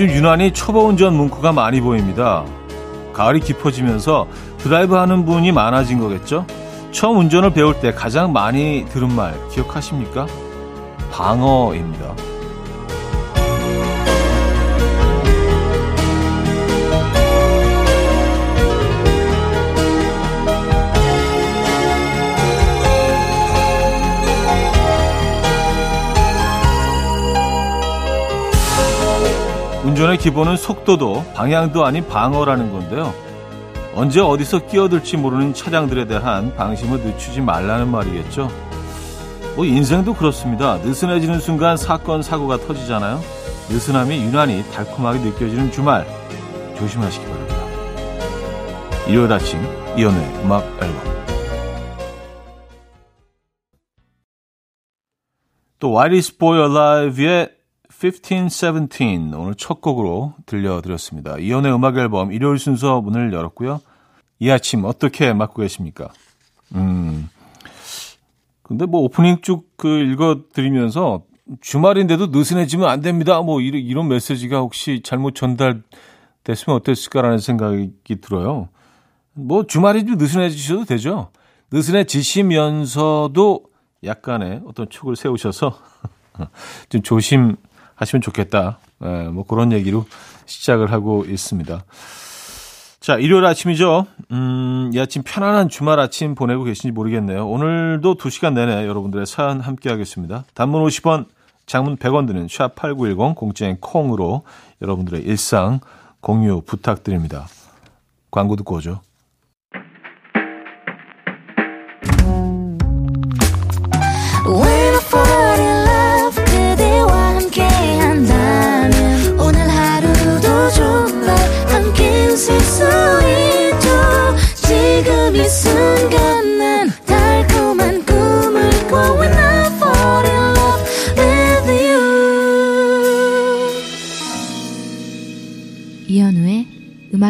요즘 유난히 초보 운전 문구가 많이 보입니다. 가을이 깊어지면서 드라이브 하는 분이 많아진 거겠죠? 처음 운전을 배울 때 가장 많이 들은 말 기억하십니까? 방어입니다. 운전의 기본은 속도도 방향도 아닌 방어라는 건데요. 언제 어디서 끼어들지 모르는 차량들에 대한 방심을 늦추지 말라는 말이겠죠. 뭐 인생도 그렇습니다. 느슨해지는 순간 사건 사고가 터지잖아요. 느슨함이 유난히 달콤하게 느껴지는 주말 조심하시기 바랍니다. 일요일 아침 이연의 음악 앨범 또 Why is Boy Alive의 1517 오늘 첫 곡으로 들려드렸습니다. 이연의 음악 앨범 일요일 순서 문을 열었고요. 이 아침 어떻게 맞고 계십니까? 음. 근데 뭐 오프닝 쭉 그 읽어드리면서 주말인데도 느슨해지면 안 됩니다. 뭐 이런, 이런 메시지가 혹시 잘못 전달됐으면 어땠을까라는 생각이 들어요. 뭐 주말이 좀 느슨해지셔도 되죠. 느슨해지시면서도 약간의 어떤 촉을 세우셔서 좀 조심 하시면 좋겠다. 예, 뭐 그런 얘기로 시작을 하고 있습니다. 자, 일요일 아침이죠. 음, 이 아침 편안한 주말 아침 보내고 계신지 모르겠네요. 오늘도 2시간 내내 여러분들의 사연 함께 하겠습니다. 단문 50원, 장문 100원 드는 샵8910 공짜인 콩으로 여러분들의 일상 공유 부탁드립니다. 광고 듣고 오죠.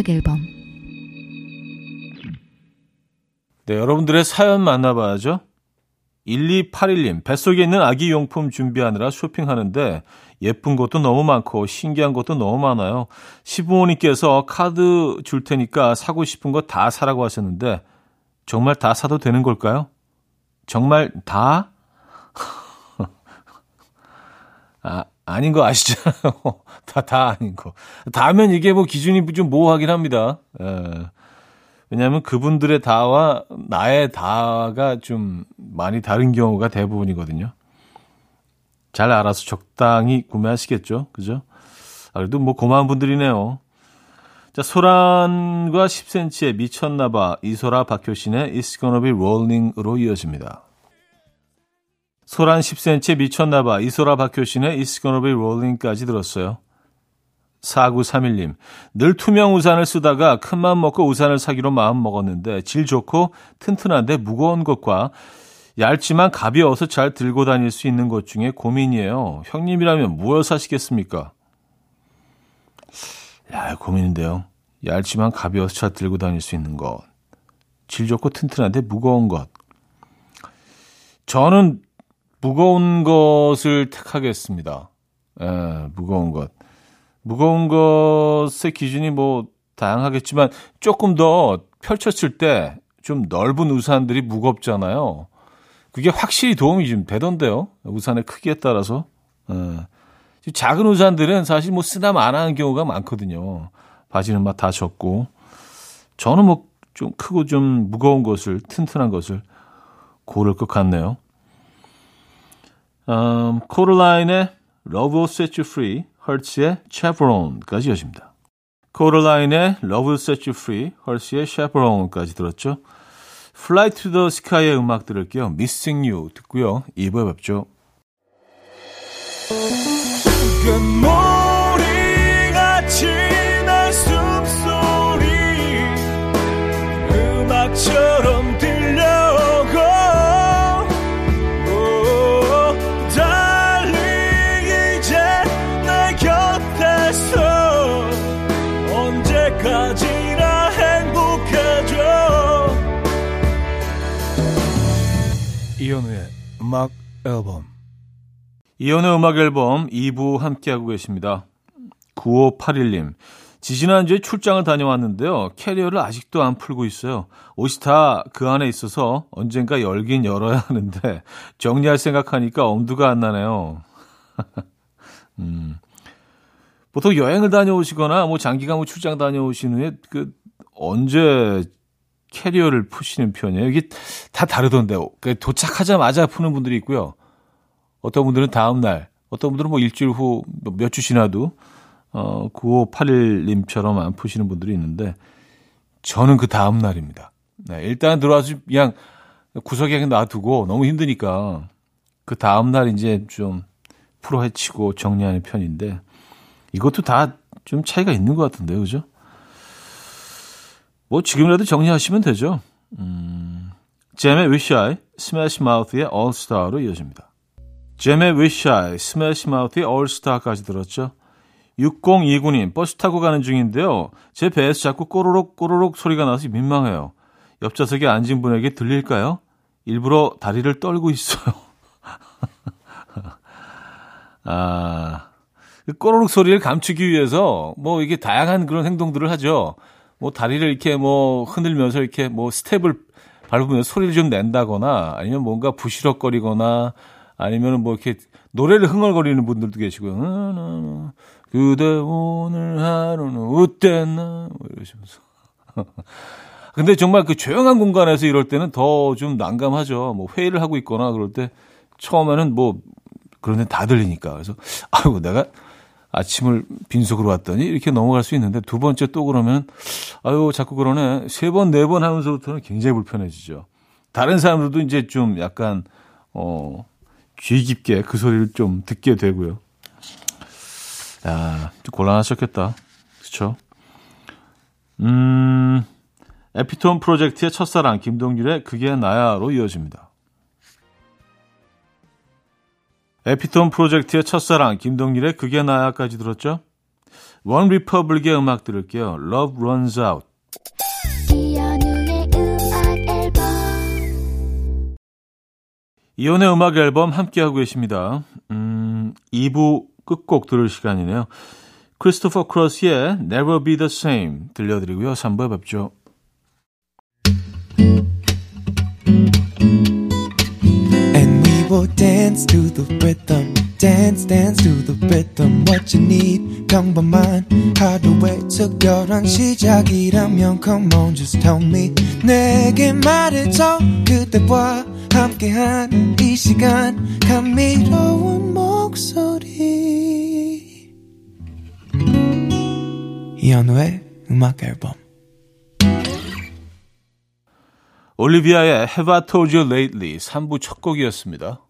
음악 앨범 네, 여러분들의 사연 만나봐야죠. 1281님, 뱃속에 있는 아기 용품 준비하느라 쇼핑하는데 예쁜 것도 너무 많고 신기한 것도 너무 많아요. 시부모님께서 카드 줄 테니까 사고 싶은 거 다 사라고 하셨는데 정말 다 사도 되는 걸까요? 정말 다? 아, 아닌 거 아시잖아요. 다, 다 아닌 거. 다면 이게 뭐 기준이 좀 모호하긴 합니다. 예. 왜냐하면 그분들의 다와 나의 다가 좀 많이 다른 경우가 대부분이거든요. 잘 알아서 적당히 구매하시겠죠. 그죠? 아, 그래도 뭐 고마운 분들이네요. 자, 소란과 10cm의 미쳤나봐 이소라 박효신의 It's Gonna Be Rolling으로 이어집니다. 소란 10cm의 미쳤나봐 이소라 박효신의 It's Gonna Be Rolling까지 들었어요. 4931님, 늘 투명 우산을 쓰다가 큰맘 먹고 우산을 사기로 마음 먹었는데 질 좋고 튼튼한데 무거운 것과 얇지만 가벼워서 잘 들고 다닐 수 있는 것 중에 고민이에요. 형님이라면 무엇 사시겠습니까? 야, 고민인데요. 얇지만 가벼워서 잘 들고 다닐 수 있는 것. 질 좋고 튼튼한데 무거운 것. 저는 무거운 것을 택하겠습니다. 예, 무거운 것. 무거운 것의 기준이 뭐 다양하겠지만 조금 더 펼쳤을 때 좀 넓은 우산들이 무겁잖아요. 그게 확실히 도움이 좀 되던데요. 우산의 크기에 따라서. 예. 작은 우산들은 사실 뭐 쓰다 마나는 경우가 많거든요. 바지는 막 다 젖고. 저는 뭐 좀 크고 좀 무거운 것을, 튼튼한 것을 고를 것 같네요. 음, 코르라인의 Love Will Set You Free, 헐츠의 Chevron까지 이어집니다. 코르라인의 Love Will Set You Free, 헐츠의 Chevron까지 들었죠. Fly to the Sky의 음악 들을게요. Missing You 듣고요. 2부에 뵙죠. 음악 앨범. 이현우의 음악 앨범 2부 함께하고 계십니다. 9581님. 지지난주에 출장을 다녀왔는데요. 캐리어를 아직도 안 풀고 있어요. 옷이 다 그 안에 있어서 언젠가 열긴 열어야 하는데 정리할 생각하니까 엄두가 안 나네요. 음. 보통 여행을 다녀오시거나 뭐 장기간 뭐 출장 다녀오신 후에 그 언제 캐리어를 푸시는 편이에요. 이게 다 다르던데요. 그 도착하자마자 푸는 분들이 있고요. 어떤 분들은 다음 날, 어떤 분들은 뭐 일주일 후 몇 주 지나도 어 9581님처럼 안 푸시는 분들이 있는데 저는 그 다음 날입니다. 네, 일단 들어와서 그냥 구석에 놔두고 너무 힘드니까 그 다음 날 이제 좀 풀어 헤치고 정리하는 편인데 이것도 다 좀 차이가 있는 것 같은데요, 그죠? 뭐 지금이라도 정리하시면 되죠. 음, 잼의 I, 스매시 마우스의 Star로 이어집니다. 잼의 I, 스매시 마우스의 Star까지 들었죠. 6029님, 버스 타고 가는 중인데요. 제 배에서 자꾸 꼬르륵 꼬르륵 소리가 나서 민망해요. 옆좌석에 앉은 분에게 들릴까요? 일부러 다리를 떨고 있어요. 아, 그 꼬르륵 소리를 감추기 위해서 뭐 이게 다양한 그런 행동들을 하죠. 뭐 다리를 이렇게 뭐 흔들면서 이렇게 뭐 스텝을 밟으면서 소리를 좀 낸다거나 아니면 뭔가 부시럭거리거나 아니면 뭐 이렇게 노래를 흥얼거리는 분들도 계시고요. 그대 오늘 하루는 어땠나? 뭐 이러시면서. 근데 정말 그 조용한 공간에서 이럴 때는 더 좀 난감하죠. 뭐 회의를 하고 있거나 그럴 때 처음에는 뭐 그런데 다 들리니까. 그래서 아이고 내가 아침을 빈속으로 왔더니 이렇게 넘어갈 수 있는데 두 번째 또 그러면 아유 자꾸 그러네 세 번 네 번 하면서부터는 굉장히 불편해지죠. 다른 사람들도 이제 좀 약간 어 귀 깊게 그 소리를 좀 듣게 되고요. 야, 좀 곤란하셨겠다. 그렇죠? 음. 에피톤 프로젝트의 첫사랑 김동률의 그게 나야로 이어집니다. 에피톤 프로젝트의 첫사랑 김동률의 그게 나야까지 들었죠? 원 리퍼블릭의 음악 들을게요. Love Runs Out. 이현우의 음악 앨범 함께하고 계십니다. 음, 2부 끝곡 들을 시간이네요. 크리스토퍼 크로스의 Never Be The Same 들려드리고요. 3부에 뵙죠. Will dance to the rhythm. Dance, dance to the rhythm. What you need, 평범한 하루의 특별한 시작이라면 Come on, just tell me. 내게 말해줘 그대와 함께한 이 시간 감미로운 목소리. 이현우의 음악 앨범. 올리비아의 Have I Told You Lately 3부 첫 곡이었습니다.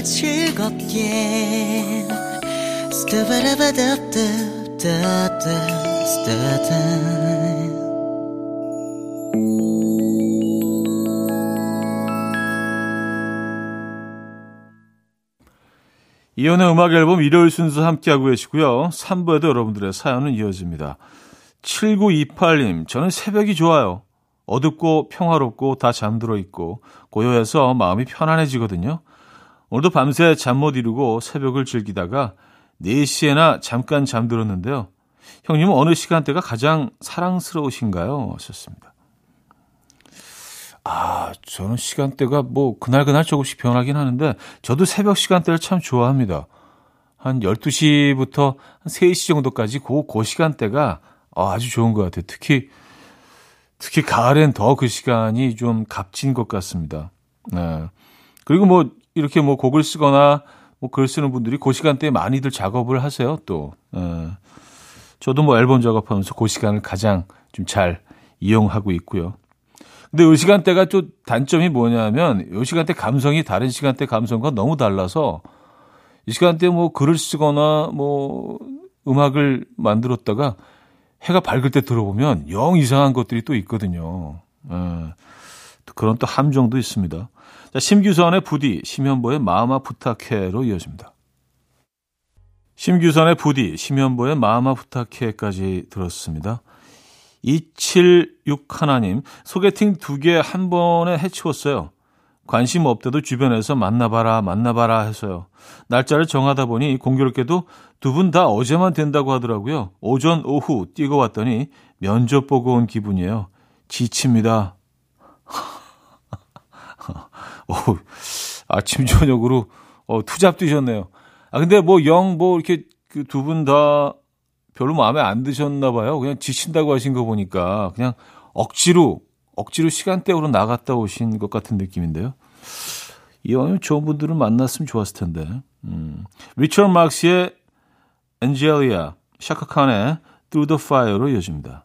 들어봐요 즐겁게 이연의 음악 앨범 일요일 순서 함께하고 계시고요. 3부에도 여러분들의 사연은 이어집니다. 7928님, 저는 새벽이 좋아요. 어둡고 평화롭고 다 잠들어 있고 고요해서 마음이 편안해지거든요. 오늘도 밤새 잠 못 이루고 새벽을 즐기다가 4시에나 잠깐 잠들었는데요. 형님은 어느 시간대가 가장 사랑스러우신가요? 하셨습니다. 아, 저는 시간대가 뭐 그날그날 조금씩 변하긴 하는데 저도 새벽 시간대를 참 좋아합니다. 한 12시부터 한 3시 정도까지 그, 그 시간대가 아주 좋은 것 같아요. 특히, 특히 가을엔 더 그 시간이 좀 값진 것 같습니다. 네. 그리고 뭐 이렇게 뭐 곡을 쓰거나 뭐 글 쓰는 분들이 그 시간대에 많이들 작업을 하세요, 또. 네. 저도 뭐 앨범 작업하면서 그 시간을 가장 좀 잘 이용하고 있고요. 근데 이 시간대가 좀 단점이 뭐냐면 이 시간대 감성이 다른 시간대 감성과 너무 달라서 이 시간대 뭐 글을 쓰거나 뭐 음악을 만들었다가 해가 밝을 때 들어보면 영 이상한 것들이 또 있거든요. 예. 그런 또 함정도 있습니다. 자, 심규선의 부디, 심현보의 마음아 부탁해로 이어집니다. 심규선의 부디, 심현보의 마음아 부탁해까지 들었습니다. 276 하나님, 소개팅 두 개 한 번에 해치웠어요. 관심 없대도 주변에서 만나봐라, 만나봐라 해서요. 날짜를 정하다 보니 공교롭게도 두 분 다 어제만 된다고 하더라고요. 오전, 오후 뛰고 왔더니 면접 보고 온 기분이에요. 지칩니다. 오, 아침, 저녁으로 어, 투잡 뛰셨네요. 아, 근데 뭐 영, 뭐 이렇게 그 두 분 다 별로 마음에 안 드셨나 봐요. 그냥 지친다고 하신 거 보니까 그냥 억지로, 억지로 시간대로 나갔다 오신 것 같은 느낌인데요. 이왕이면 좋은 분들을 만났으면 좋았을 텐데. 음. 리처드 막스의 엔젤리아, 샤카칸의 Through the Fire로 이어집니다.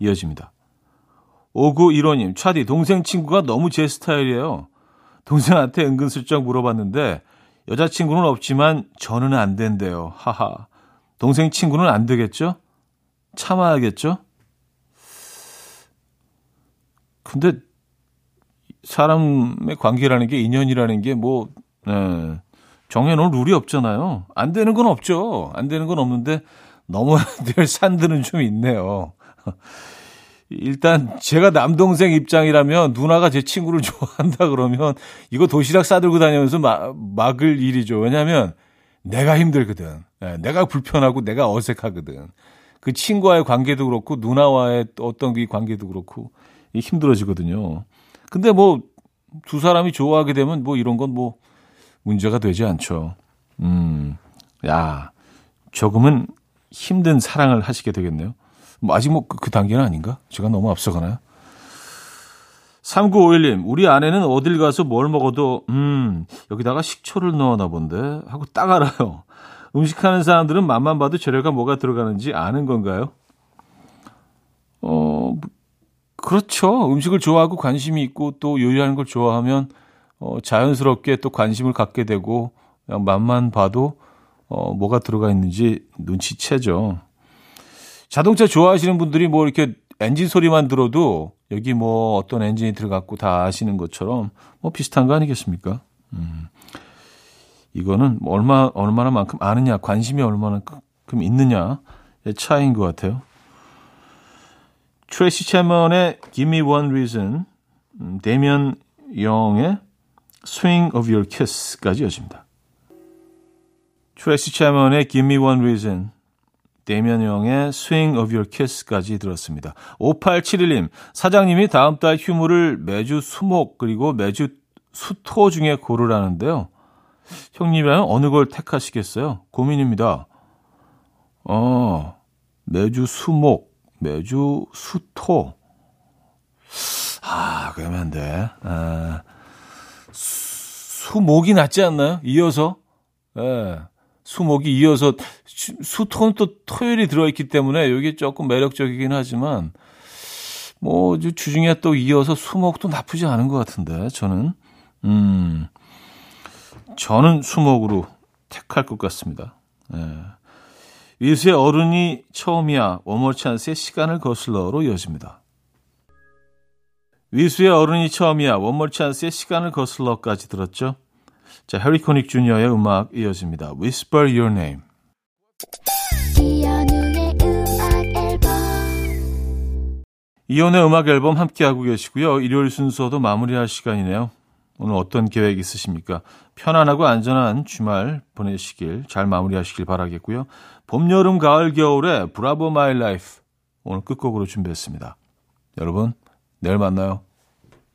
이어집니다. 5915님, 차디, 동생 친구가 너무 제 스타일이에요. 동생한테 은근슬쩍 물어봤는데, 여자친구는 없지만 저는 안 된대요. 하하. 동생 친구는 안 되겠죠? 참아야겠죠? 근데, 사람의 관계라는 게, 인연이라는 게 뭐, 네, 정해놓은 룰이 없잖아요. 안 되는 건 없죠. 안 되는 건 없는데, 넘어야 될 산들은 좀 있네요. 일단 제가 남동생 입장이라면 누나가 제 친구를 좋아한다 그러면 이거 도시락 싸들고 다니면서 마, 막을 일이죠. 왜냐하면 내가 힘들거든. 네, 내가 불편하고 내가 어색하거든. 그 친구와의 관계도 그렇고 누나와의 어떤 그 관계도 그렇고 힘들어지거든요. 근데 뭐 두 사람이 좋아하게 되면 뭐 이런 건 뭐 문제가 되지 않죠. 음, 야 조금은 힘든 사랑을 하시게 되겠네요. 뭐 아직 뭐 그 단계는 아닌가? 제가 너무 앞서가나요? 3951님, 우리 아내는 어딜 가서 뭘 먹어도, 음, 여기다가 식초를 넣어나 본데? 하고 딱 알아요. 음식하는 사람들은 맛만 봐도 재료가 뭐가 들어가는지 아는 건가요? 어, 그렇죠. 음식을 좋아하고 관심이 있고 또 요리하는 걸 좋아하면, 어, 자연스럽게 또 관심을 갖게 되고, 그냥 맛만 봐도, 어, 뭐가 들어가 있는지 눈치채죠. 자동차 좋아하시는 분들이 뭐 이렇게 엔진 소리만 들어도 여기 뭐 어떤 엔진이 들어갔고 다 아시는 것처럼 뭐 비슷한 거 아니겠습니까? 음. 이거는 뭐 얼마, 얼마나 만큼 아느냐, 관심이 얼마나큼 있느냐의 차이인 것 같아요. 트레이시 채프먼의 Give Me One Reason, 음, 데미안 영의 Swing of Your Kiss까지 이어집니다. 트레이시 채프먼의 Give Me One Reason, 영의 Swing of Your Kiss까지 들었습니다. 5871님, 사장님이 다음 달 휴무를 매주 수목 그리고 매주 수토 중에 고르라는데요. 형님이라면 어느 걸 택하시겠어요? 고민입니다. 어, 매주 수목, 매주 수토. 아, 그러면 안 돼. 아, 수목이 낫지 않나요? 이어서? 예. 수목이 이어서 수토는 또 토요일이 들어있기 때문에 이게 조금 매력적이긴 하지만 뭐 주중에 또 이어서 수목도 나쁘지 않은 것 같은데 저는 음 저는 수목으로 택할 것 같습니다. 예. 위수의 어른이 처음이야 원몰 찬스의 시간을 거슬러로 이어집니다. 위수의 어른이 처음이야 원몰 찬스의 시간을 거슬러까지 들었죠. 자, 해리 코닉 주니어의 음악 이어집니다. Whisper Your Name. 이현우의 음악 앨범 함께하고 계시고요. 일요일 순서도 마무리할 시간이네요. 오늘 어떤 계획 있으십니까? 편안하고 안전한 주말 보내시길 잘 마무리하시길 바라겠고요. 봄, 여름, 가을, 겨울의 Bravo My Life 오늘 끝곡으로 준비했습니다. 여러분, 내일 만나요.